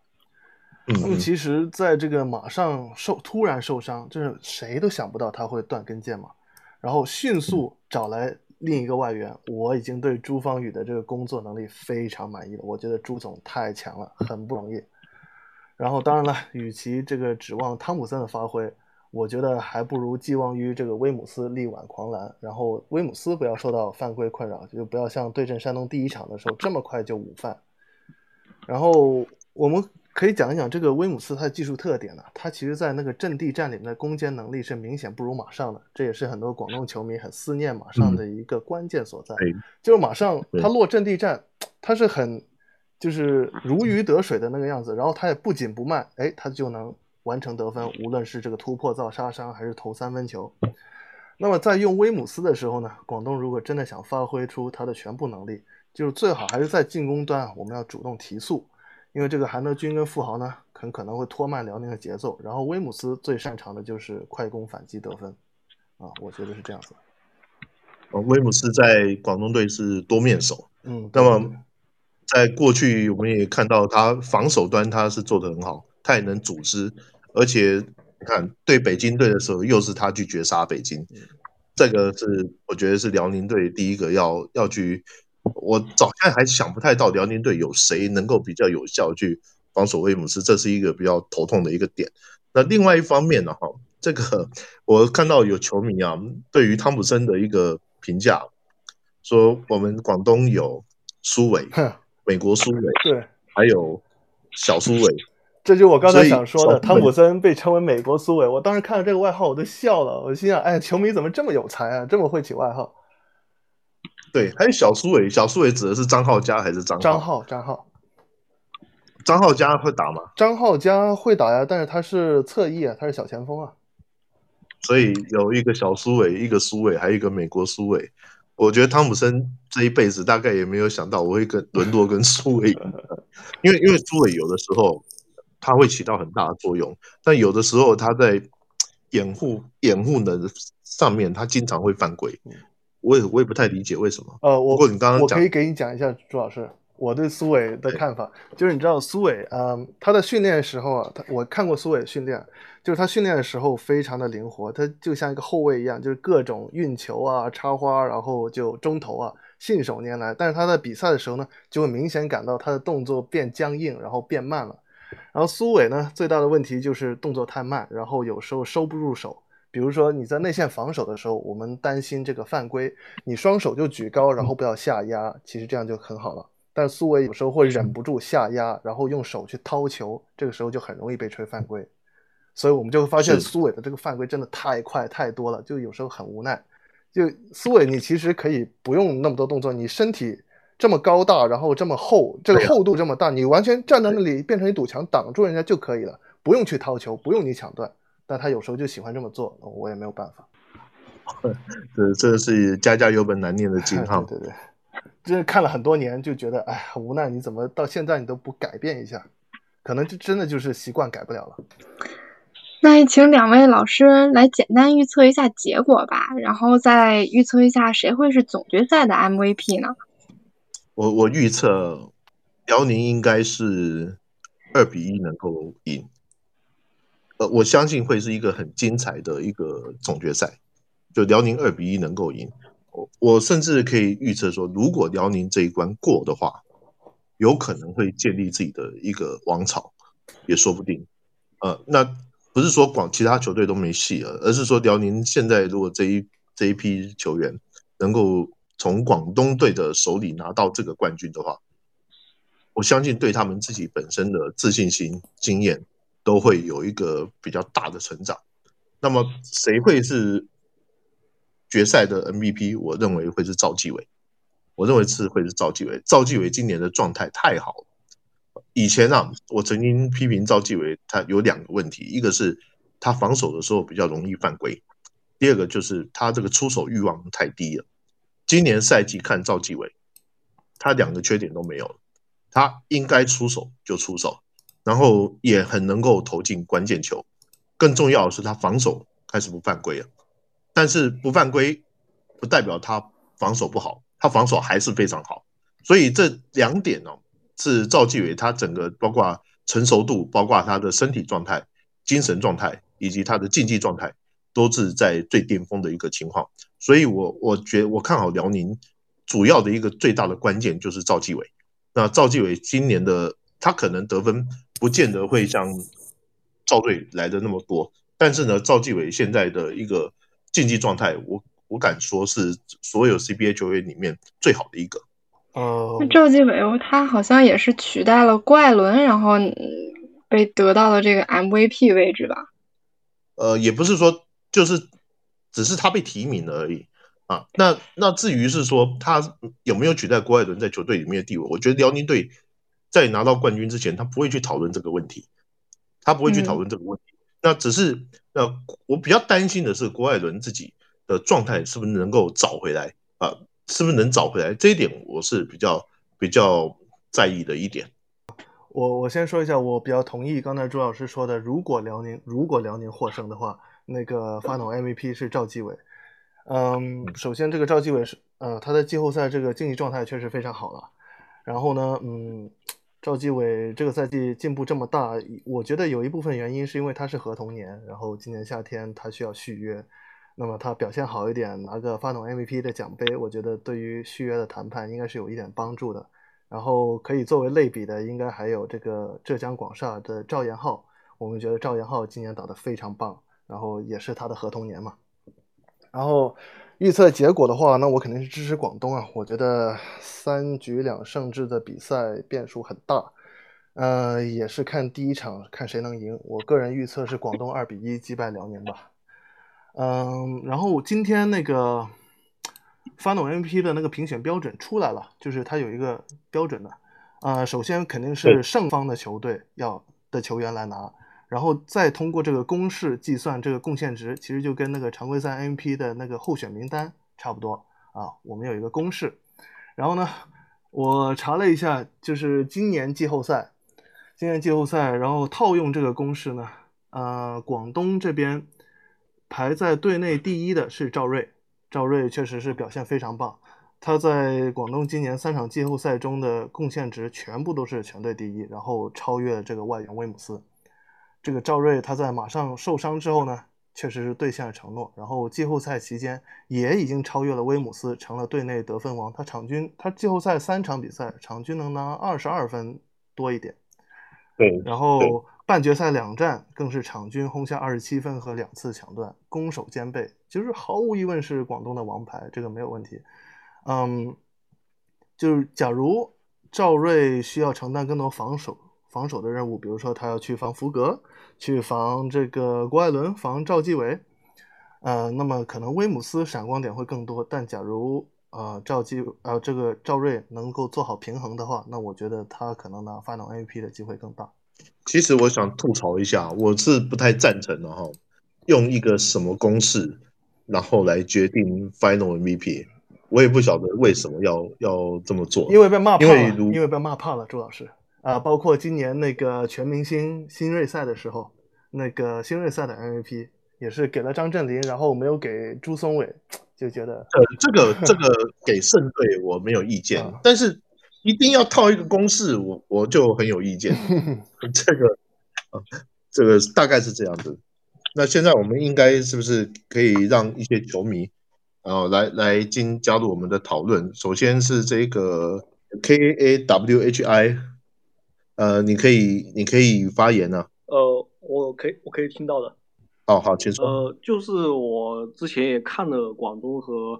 那么其实，在这个马上受突然受伤，就是谁都想不到他会断跟腱嘛，然后迅速找来另一个外援，我已经对朱芳雨的这个工作能力非常满意了。我觉得朱总太强了，很不容易。然后，当然了，与其这个指望汤普森的发挥，我觉得还不如寄望于这个威姆斯力挽狂澜。然后，威姆斯不要受到犯规困扰，就不要像对阵山东第一场的时候这么快就午犯。然后，我们可以讲一讲这个威姆斯他的技术特点呢。他其实在那个阵地战里面的攻坚能力是明显不如马上的，这也是很多广东球迷很思念马上的一个关键所在。就是马上他落阵地战，他是很。就是如鱼得水的那个样子，然后他也不紧不慢，哎，他就能完成得分，无论是这个突破造杀伤，还是投三分球。那么在用威姆斯的时候呢，广东如果真的想发挥出他的全部能力，就是最好还是在进攻端，我们要主动提速，因为这个韩德君跟富豪呢，很可能会拖慢辽宁的节奏。然后威姆斯最擅长的就是快攻反击得分，啊，我觉得是这样子。威姆斯在广东队是多面手，嗯，那么。在过去，我们也看到他防守端他是做的很好，他也能组织，而且你看对北京队的时候，又是他去绝杀北京，这个是我觉得是辽宁队第一个要要去，我早先还想不太到辽宁队有谁能够比较有效去防守威姆斯，这是一个比较头痛的一个点。那另外一方面呢，哈，这个我看到有球迷啊，对于汤普森的一个评价，说我们广东有苏伟。美国苏伟对，还有小苏伟，这就是我刚才想说的，汤普森被称为美国苏伟。我当时看到这个外号，我都笑了。我心想，哎，球迷怎么这么有才啊，这么会起外号？对，还有小苏伟，小苏伟指的是张浩佳还是张张浩？张浩，张浩佳会打吗？张浩佳会打呀，但是他是侧翼啊，他是小前锋啊。所以有一个小苏伟，一个苏伟，还有一个美国苏伟。我觉得汤普森这一辈子大概也没有想到我会跟 沦落跟苏伟，因为因为苏伟有的时候他会起到很大的作用，但有的时候他在掩护掩护的上面他经常会犯规，我也我也不太理解为什么。呃，我不过你刚刚我可以给你讲一下，朱老师，我对苏伟的看法就是，你知道苏伟，嗯，他的训练时候啊，他我看过苏伟训练，就是他训练的时候非常的灵活，他就像一个后卫一样，就是各种运球啊、插花，然后就中投啊，信手拈来。但是他在比赛的时候呢，就会明显感到他的动作变僵硬，然后变慢了。然后苏伟呢，最大的问题就是动作太慢，然后有时候收不入手。比如说你在内线防守的时候，我们担心这个犯规，你双手就举高，然后不要下压，其实这样就很好了。但苏伟有时候会忍不住下压，然后用手去掏球，这个时候就很容易被吹犯规。所以我们就会发现苏伟的这个犯规真的太快太多了，就有时候很无奈。就苏伟，你其实可以不用那么多动作，你身体这么高大，然后这么厚，这个厚度这么大，你完全站在那里变成一堵墙挡住人家就可以了，不用去掏球，不用你抢断。但他有时候就喜欢这么做，我也没有办法。这这是家家有本难念的经 哈。对对对，真是看了很多年，就觉得哎，很无奈。你怎么到现在你都不改变一下？可能就真的就是习惯改不了了。那也请两位老师来简单预测一下结果吧，然后再预测一下谁会是总决赛的 MVP 呢？我我预测辽宁应该是二比一能够赢，呃，我相信会是一个很精彩的一个总决赛，就辽宁二比一能够赢。我甚至可以预测说，如果辽宁这一关过的话，有可能会建立自己的一个王朝，也说不定。呃，那不是说广其他球队都没戏了，而是说辽宁现在如果这一这一批球员能够从广东队的手里拿到这个冠军的话，我相信对他们自己本身的自信心、经验都会有一个比较大的成长。那么谁会是决赛的 MVP？我认为会是赵继伟，我认为是会是赵继伟。赵继伟今年的状态太好了。以前啊，我曾经批评赵继伟，他有两个问题，一个是他防守的时候比较容易犯规，第二个就是他这个出手欲望太低了。今年赛季看赵继伟，他两个缺点都没有了，他应该出手就出手，然后也很能够投进关键球。更重要的是，他防守开始不犯规了。但是不犯规不代表他防守不好，他防守还是非常好。所以这两点呢、哦，是赵继伟他整个包括成熟度，包括他的身体状态、精神状态以及他的竞技状态，都是在最巅峰的一个情况。所以我我觉我看好辽宁，主要的一个最大的关键就是赵继伟。那赵继伟今年的他可能得分不见得会像赵队来的那么多，但是呢，赵继伟现在的一个竞技状态，我我敢说是所有 CBA 球员里面最好的一个。呃，赵继伟他好像也是取代了郭艾伦，然后被得到了这个 MVP 位置吧？呃，也不是说就是只是他被提名了而已啊。那那至于是说他有没有取代郭艾伦在球队里面的地位，我觉得辽宁队在拿到冠军之前，他不会去讨论这个问题，他不会去讨论这个问题。嗯、那只是呃，我比较担心的是郭艾伦自己的状态是不是能够找回来啊？是不是能找回来？这一点我是比较比较在意的一点。我我先说一下，我比较同意刚才朱老师说的，如果辽宁如果辽宁获胜的话，那个发动 MVP 是赵继伟。嗯，首先这个赵继伟是呃他在季后赛这个竞技状态确实非常好了。然后呢，嗯，赵继伟这个赛季进步这么大，我觉得有一部分原因是因为他是合同年，然后今年夏天他需要续约。那么他表现好一点，拿个发动 MVP 的奖杯，我觉得对于续约的谈判应该是有一点帮助的。然后可以作为类比的，应该还有这个浙江广厦的赵岩浩，我们觉得赵岩浩今年打得非常棒，然后也是他的合同年嘛。然后预测结果的话，那我肯定是支持广东啊，我觉得三局两胜制的比赛变数很大，呃，也是看第一场看谁能赢。我个人预测是广东二比一击败辽宁吧。嗯，然后今天那个发动 MVP 的那个评选标准出来了，就是它有一个标准的，呃，首先肯定是胜方的球队要的球员来拿，然后再通过这个公式计算这个贡献值，其实就跟那个常规赛 M P 的那个候选名单差不多啊。我们有一个公式，然后呢，我查了一下，就是今年季后赛，今年季后赛，然后套用这个公式呢，呃，广东这边。排在队内第一的是赵睿，赵睿确实是表现非常棒。他在广东今年三场季后赛中的贡献值全部都是全队第一，然后超越这个外援威姆斯。这个赵睿他在马上受伤之后呢，确实是兑现了承诺，然后季后赛期间也已经超越了威姆斯，成了队内得分王。他场均他季后赛三场比赛场均能拿二十二分多一点。对，然后半决赛两战更是场均轰下二十七分和两次抢断，攻守兼备，就是毫无疑问是广东的王牌，这个没有问题。嗯，就是假如赵睿需要承担更多防守防守的任务，比如说他要去防福格，去防这个郭艾伦，防赵继伟，呃，那么可能威姆斯闪光点会更多。但假如呃赵继呃这个赵睿能够做好平衡的话，那我觉得他可能拿 Final MVP 的机会更大。其实我想吐槽一下，我是不太赞成的哈，用一个什么公式，然后来决定 Final MVP。我也不晓得为什么要要这么做，因为被骂怕了，因为因为被骂怕了，朱老师啊，包括今年那个全明星新锐赛的时候，那个新锐赛的 MVP 也是给了张镇麟，然后没有给朱松伟，就觉得呃，这个这个 给胜队我没有意见，但是一定要套一个公式，我我就很有意见。这个啊，这个大概是这样子。那现在我们应该是不是可以让一些球迷？然后来来进加入我们的讨论。首先是这个 K A W H I，呃，你可以你可以发言呢。呃，我可以我可以听到的。哦，好，请说。呃，就是我之前也看了广东和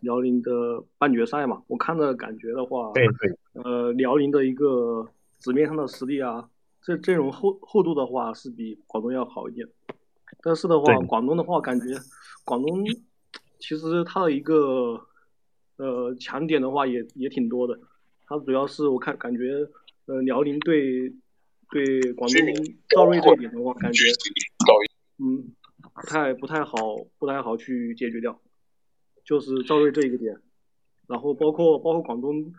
辽宁的半决赛嘛，我看的感觉的话，对对。呃，辽宁的一个纸面上的实力啊，这阵容厚厚度的话是比广东要好一点。但是的话，广东的话感觉广东。其实它的一个呃强点的话也也挺多的，它主要是我看感觉呃辽宁对对广东赵睿这一点的话，感觉嗯不太不太好不太好去解决掉，就是赵睿这一个点，然后包括包括广东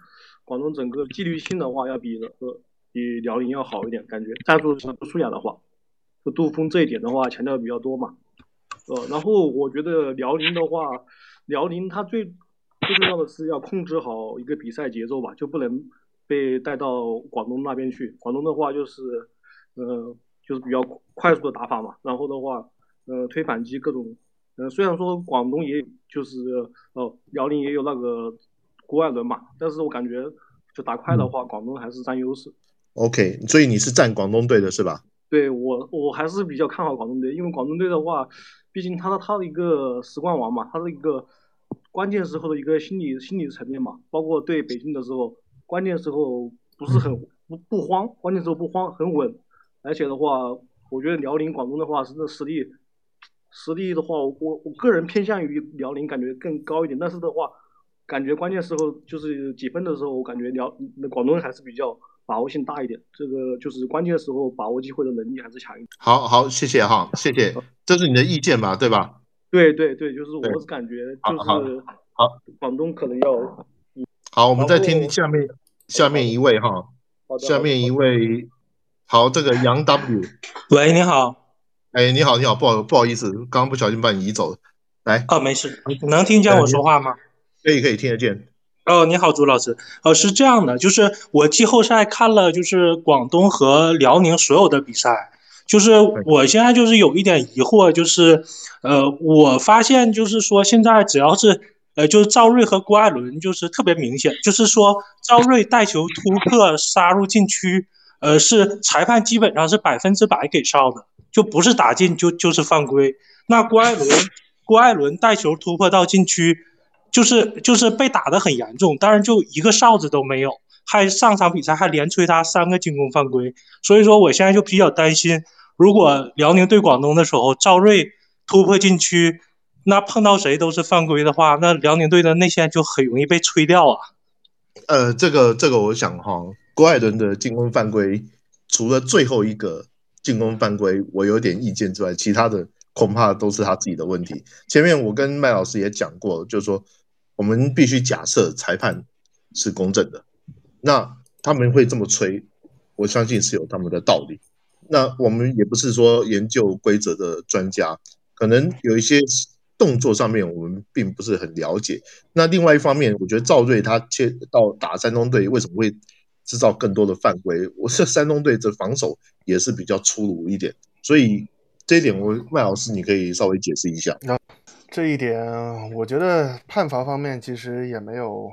广东整个纪律性的话要比呃比辽宁要好一点，感觉战术素养的话，就杜峰这一点的话强调比较多嘛。呃，然后我觉得辽宁的话，辽宁他最最重要的是要控制好一个比赛节奏吧，就不能被带到广东那边去。广东的话就是，呃，就是比较快速的打法嘛。然后的话，呃，推反击各种，呃，虽然说广东也就是呃辽宁也有那个郭艾伦嘛，但是我感觉就打快的话，广东还是占优势。OK，所以你是站广东队的是吧？对我我还是比较看好广东队，因为广东队的话。毕竟他的他的一个十冠王嘛，他的一个关键时候的一个心理心理层面嘛，包括对北京的时候，关键时候不是很不不慌，关键时候不慌很稳，而且的话，我觉得辽宁广东的话是那实力实力的话，我我个人偏向于辽宁感觉更高一点，但是的话，感觉关键时候就是几分的时候，我感觉辽那广东还是比较。把握性大一点，这个就是关键时候把握机会的能力还是强一点。好好，谢谢哈，谢谢，这是你的意见吧，对吧？对对对，就是我是感觉就是好，广东可能要。好，我们再听下面下面一位哈，下面一位，好，这个杨 W，喂，你好，哎，你好，你好，不好不好意思，刚刚不小心把你移走了，来，哦，没事，能听见我说话吗？可以可以听得见。哦，你好，朱老师。呃，是这样的，就是我季后赛看了，就是广东和辽宁所有的比赛，就是我现在就是有一点疑惑，就是，呃，我发现就是说现在只要是，呃，就是赵睿和郭艾伦，就是特别明显，就是说赵睿带球突破杀入禁区，呃，是裁判基本上是百分之百给哨的，就不是打进就就是犯规。那郭艾伦，郭艾伦带球突破到禁区。就是就是被打得很严重，但是就一个哨子都没有，还上场比赛还连吹他三个进攻犯规，所以说我现在就比较担心，如果辽宁对广东的时候，赵睿突破禁区，那碰到谁都是犯规的话，那辽宁队的内线就很容易被吹掉啊。呃，这个这个我想哈，郭艾伦的进攻犯规，除了最后一个进攻犯规我有点意见之外，其他的恐怕都是他自己的问题。前面我跟麦老师也讲过，就是说。我们必须假设裁判是公正的，那他们会这么吹，我相信是有他们的道理。那我们也不是说研究规则的专家，可能有一些动作上面我们并不是很了解。那另外一方面，我觉得赵睿他切到打山东队为什么会制造更多的犯规？我是山东队这防守也是比较粗鲁一点，所以这一点我麦老师你可以稍微解释一下。那这一点，我觉得判罚方面其实也没有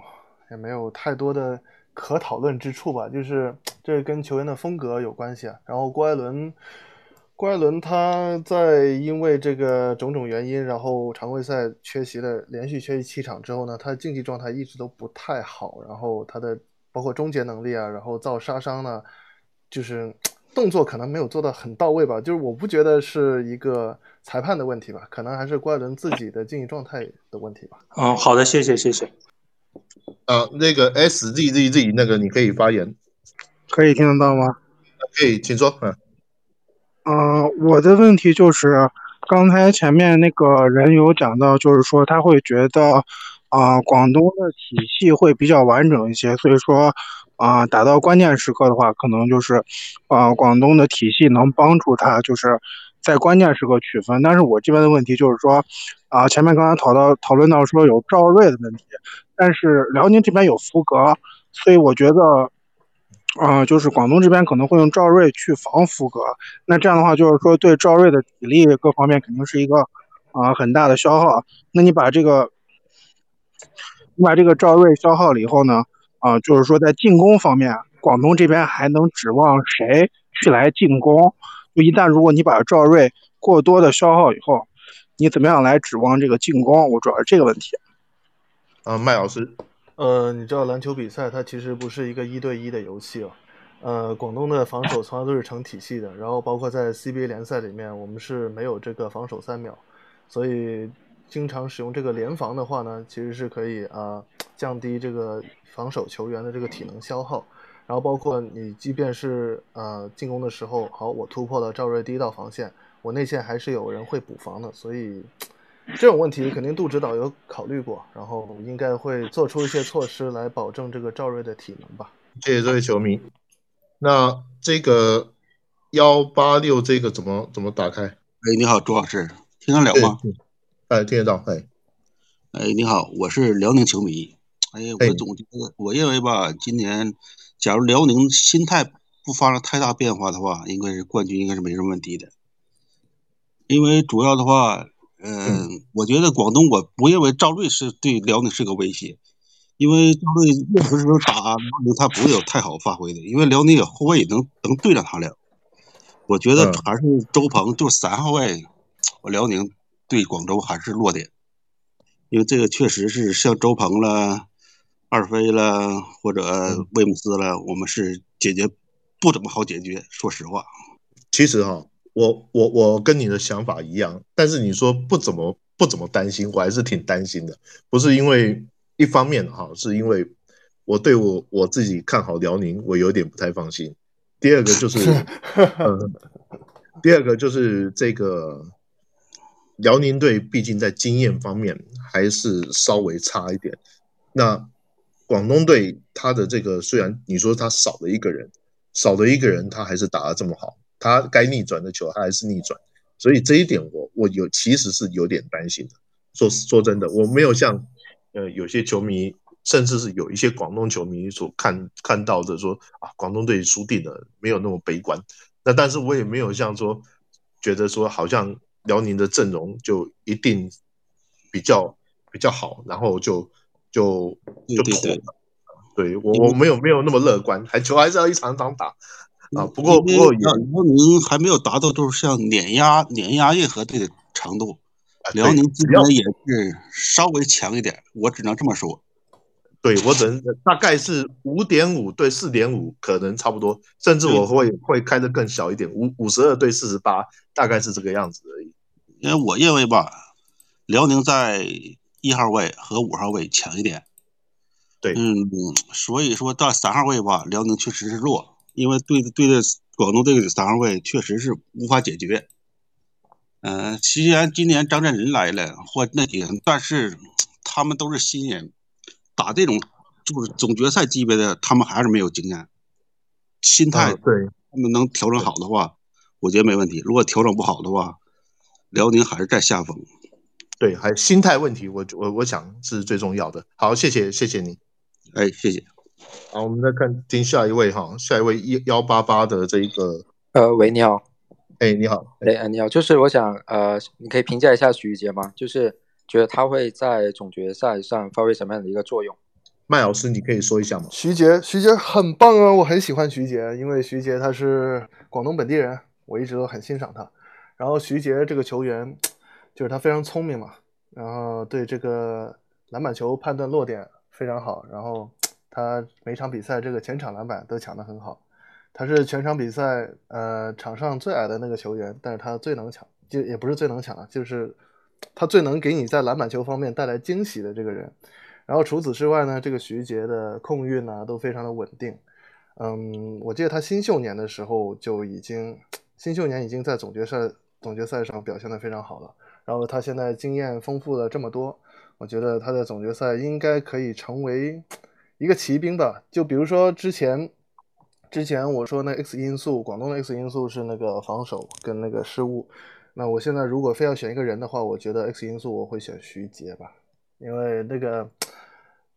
也没有太多的可讨论之处吧，就是这跟球员的风格有关系啊。然后郭艾伦。郭艾伦他在因为这个种种原因，然后常规赛缺席了，连续缺席七场之后呢，他的竞技状态一直都不太好，然后他的包括终结能力啊，然后造杀伤呢，就是动作可能没有做到很到位吧。就是我不觉得是一个裁判的问题吧，可能还是郭艾伦自己的竞技状态的问题吧。嗯，好的，谢谢谢谢。啊，那个 S Z Z Z 那个你可以发言，可以听得到吗？可以，请说。嗯。嗯，我的问题就是，刚才前面那个人有讲到，就是说他会觉得，啊，广东的体系会比较完整一些，所以说，啊，打到关键时刻的话，可能就是，啊，广东的体系能帮助他，就是在关键时刻取分。但是我这边的问题就是说，啊，前面刚才讨到讨论到说有赵睿的问题，但是辽宁这边有福格，所以我觉得。啊，就是广东这边可能会用赵睿去防福格，那这样的话就是说对赵睿的体力各方面肯定是一个啊很大的消耗。那你把这个你把这个赵睿消耗了以后呢，啊，就是说在进攻方面，广东这边还能指望谁去来进攻？就一旦如果你把赵睿过多的消耗以后，你怎么样来指望这个进攻？我主要是这个问题。啊，麦老师。呃，你知道篮球比赛它其实不是一个一对一的游戏哦。呃，广东的防守从来都是成体系的，然后包括在 CBA 联赛里面，我们是没有这个防守三秒，所以经常使用这个联防的话呢，其实是可以啊降低这个防守球员的这个体能消耗。然后包括你即便是呃进攻的时候，好，我突破了赵睿第一道防线，我内线还是有人会补防的，所以。这种问题肯定杜指导有考虑过，然后应该会做出一些措施来保证这个赵睿的体能吧。谢谢这位球迷。那这个幺八六这个怎么怎么打开？哎，你好，朱老师，听得了吗？哎，听得到。哎，哎，你好，我是辽宁球迷。哎呀，我总觉得，我认为吧，今年假如辽宁心态不发生太大变化的话，应该是冠军，应该是没什么问题的。因为主要的话。嗯，我觉得广东我不认为赵睿是对辽宁是个威胁，因为赵睿任何时候打辽宁他不会有太好发挥的，因为辽宁有后卫能能对上他俩。我觉得还是周鹏就三号位，我辽宁对广州还是弱点，因为这个确实是像周鹏了、二飞了或者威姆斯了，我们是解决不怎么好解决。说实话，其实哈。我我我跟你的想法一样，但是你说不怎么不怎么担心，我还是挺担心的。不是因为一方面哈，是因为我对我我自己看好辽宁，我有点不太放心。第二个就是，呃，第二个就是这个辽宁队毕竟在经验方面还是稍微差一点。那广东队他的这个虽然你说他少了一个人，少了一个人，他还是打得这么好。他该逆转的球，他还是逆转，所以这一点我我有其实是有点担心的。说说真的，我没有像呃有些球迷，甚至是有一些广东球迷所看看到的说啊，广东队输定了，没有那么悲观。那但是我也没有像说觉得说好像辽宁的阵容就一定比较比较好，然后就就就妥了。对我我没有没有那么乐观，还球还是要一场场打。啊，不过不过辽宁还没有达到就是像碾压碾压任何队的程度，辽宁今年也是稍微强一点，我只能这么说。对我只能大概是五点五对四点五，可能差不多，甚至我会会开的更小一点，五五十二对四十八，大概是这个样子而已。因为我认为吧，辽宁在一号位和五号位强一点。对，嗯，所以说到三号位吧，辽宁确实是弱。因为对对的广东这个三号位确实是无法解决。嗯，虽然今年张镇麟来了或那几个，但是他们都是新人，打这种就是总决赛级别的，他们还是没有经验。心态对，他们能调整好的话，我觉得没问题。如果调整不好的话，辽宁还是在下风。对，还心态问题，我我我想是最重要的。好，谢谢谢谢你，哎，谢谢。好，我们再看听下一位哈，下一位一幺八八的这一个，呃，喂，你好，哎，你好，哎，你好，就是我想，呃，你可以评价一下徐宇杰吗？就是觉得他会在总决赛上发挥什么样的一个作用？麦老师，你可以说一下吗？徐杰，徐杰很棒啊，我很喜欢徐杰，因为徐杰他是广东本地人，我一直都很欣赏他。然后徐杰这个球员，就是他非常聪明嘛，然后对这个篮板球判断落点非常好，然后。他每场比赛这个前场篮板都抢得很好，他是全场比赛呃场上最矮的那个球员，但是他最能抢，就也不是最能抢了，就是他最能给你在篮板球方面带来惊喜的这个人。然后除此之外呢，这个徐杰的控运呢都非常的稳定。嗯，我记得他新秀年的时候就已经，新秀年已经在总决赛总决赛上表现的非常好了。然后他现在经验丰富了这么多，我觉得他的总决赛应该可以成为。一个骑兵吧，就比如说之前，之前我说那 X 因素，广东的 X 因素是那个防守跟那个失误。那我现在如果非要选一个人的话，我觉得 X 因素我会选徐杰吧，因为那个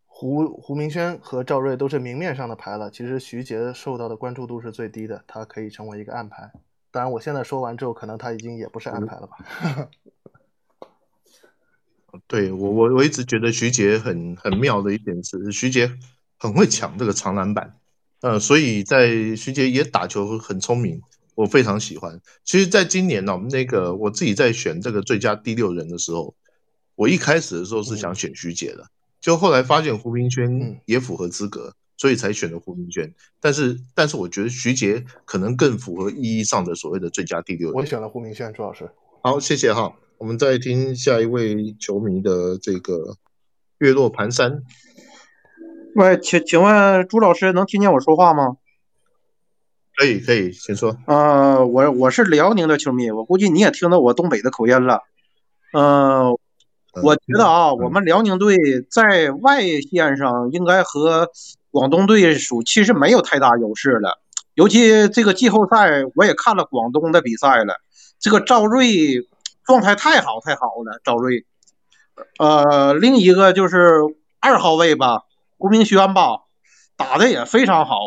胡胡明轩和赵睿都是明面上的牌了，其实徐杰受到的关注度是最低的，他可以成为一个暗牌。当然，我现在说完之后，可能他已经也不是暗牌了吧。对我，我我一直觉得徐杰很很妙的一点是，徐杰很会抢这个长篮板，呃，所以在徐杰也打球很聪明，我非常喜欢。其实，在今年呢，那个我自己在选这个最佳第六人的时候，我一开始的时候是想选徐杰的，就后来发现胡明轩也符合资格，所以才选了胡明轩。但是，但是我觉得徐杰可能更符合意义上的所谓的最佳第六人。我选了胡明轩，朱老师。好，谢谢哈。我们再听下一位球迷的这个月落盘山。喂，请请问朱老师能听见我说话吗？可以，可以，请说。呃，我我是辽宁的球迷，我估计你也听到我东北的口音了。嗯，我觉得啊，我们辽宁队在外线上应该和广东队属其实没有太大优势了。尤其这个季后赛，我也看了广东的比赛了，这个赵睿。状态太好太好了，赵睿。呃，另一个就是二号位吧，胡明轩吧，打的也非常好。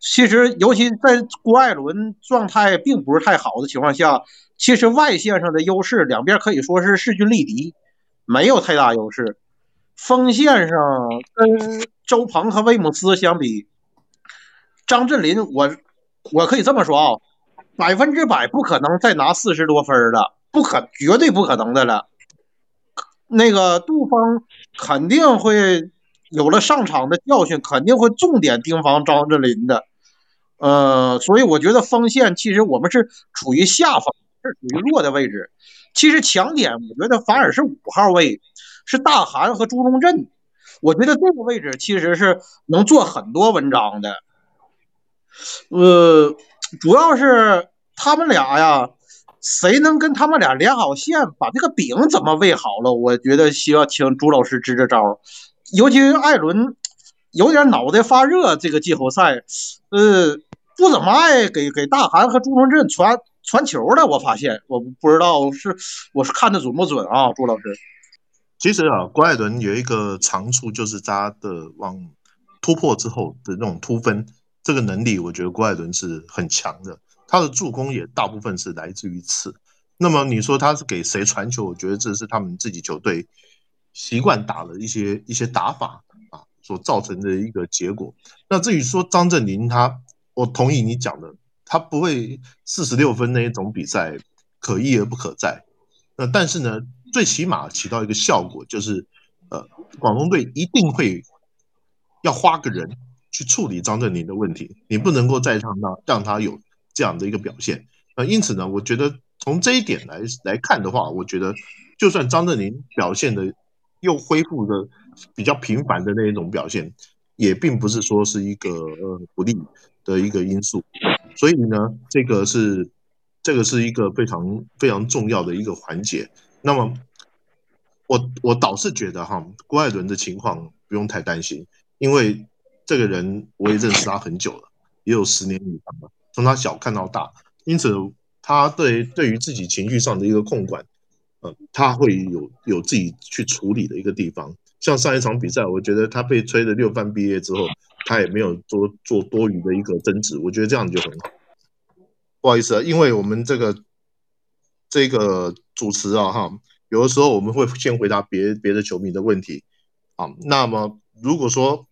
其实，尤其在郭艾伦状态并不是太好的情况下，其实外线上的优势两边可以说是势均力敌，没有太大优势。锋线上跟周鹏和威姆斯相比，张镇麟，我我可以这么说啊，百分之百不可能再拿四十多分了。不可，绝对不可能的了。那个杜峰肯定会有了上场的教训，肯定会重点盯防张镇麟的。呃，所以我觉得锋线其实我们是处于下方，是处于弱的位置。其实强点，我觉得反而是五号位，是大韩和朱龙镇。我觉得这个位置其实是能做很多文章的。呃，主要是他们俩呀。谁能跟他们俩连好线，把这个饼怎么喂好了？我觉得需要请朱老师支支招。尤其艾伦有点脑袋发热，这个季后赛，呃，不怎么爱给给大韩和朱龙镇传传球了。我发现，我不知道是我是看的准不准啊，朱老师。其实啊，郭艾伦有一个长处，就是他的往突破之后的那种突分，这个能力，我觉得郭艾伦是很强的。他的助攻也大部分是来自于次，那么你说他是给谁传球？我觉得这是他们自己球队习惯打的一些一些打法啊所造成的一个结果。那至于说张镇麟，他我同意你讲的，他不会四十六分那一种比赛可一而不可再。那但是呢，最起码起到一个效果，就是呃，广东队一定会要花个人去处理张镇麟的问题，你不能够再让他让他有。这样的一个表现，呃，因此呢，我觉得从这一点来来看的话，我觉得就算张镇麟表现的又恢复的比较频繁的那一种表现，也并不是说是一个呃不利的一个因素。所以呢，这个是这个是一个非常非常重要的一个环节。那么，我我倒是觉得哈，郭艾伦的情况不用太担心，因为这个人我也认识他很久了，也有十年以上了。从他小看到大，因此他对对于自己情绪上的一个控管，呃，他会有有自己去处理的一个地方。像上一场比赛，我觉得他被吹的六番毕业之后，他也没有多做多余的一个争执，我觉得这样就很好。不好意思啊，因为我们这个这个主持啊，哈，有的时候我们会先回答别别的球迷的问题啊。那么如果说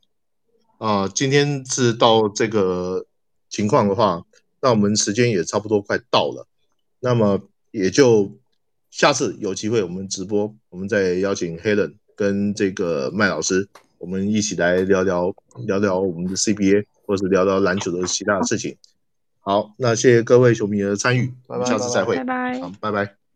啊，今天是到这个情况的话，那我们时间也差不多快到了，那么也就下次有机会我们直播，我们再邀请 Helen 跟这个麦老师，我们一起来聊聊聊聊我们的 CBA，或者是聊聊篮球的其他的事情。好，那谢谢各位球迷的参与，我们下次再会，拜拜，好，拜拜。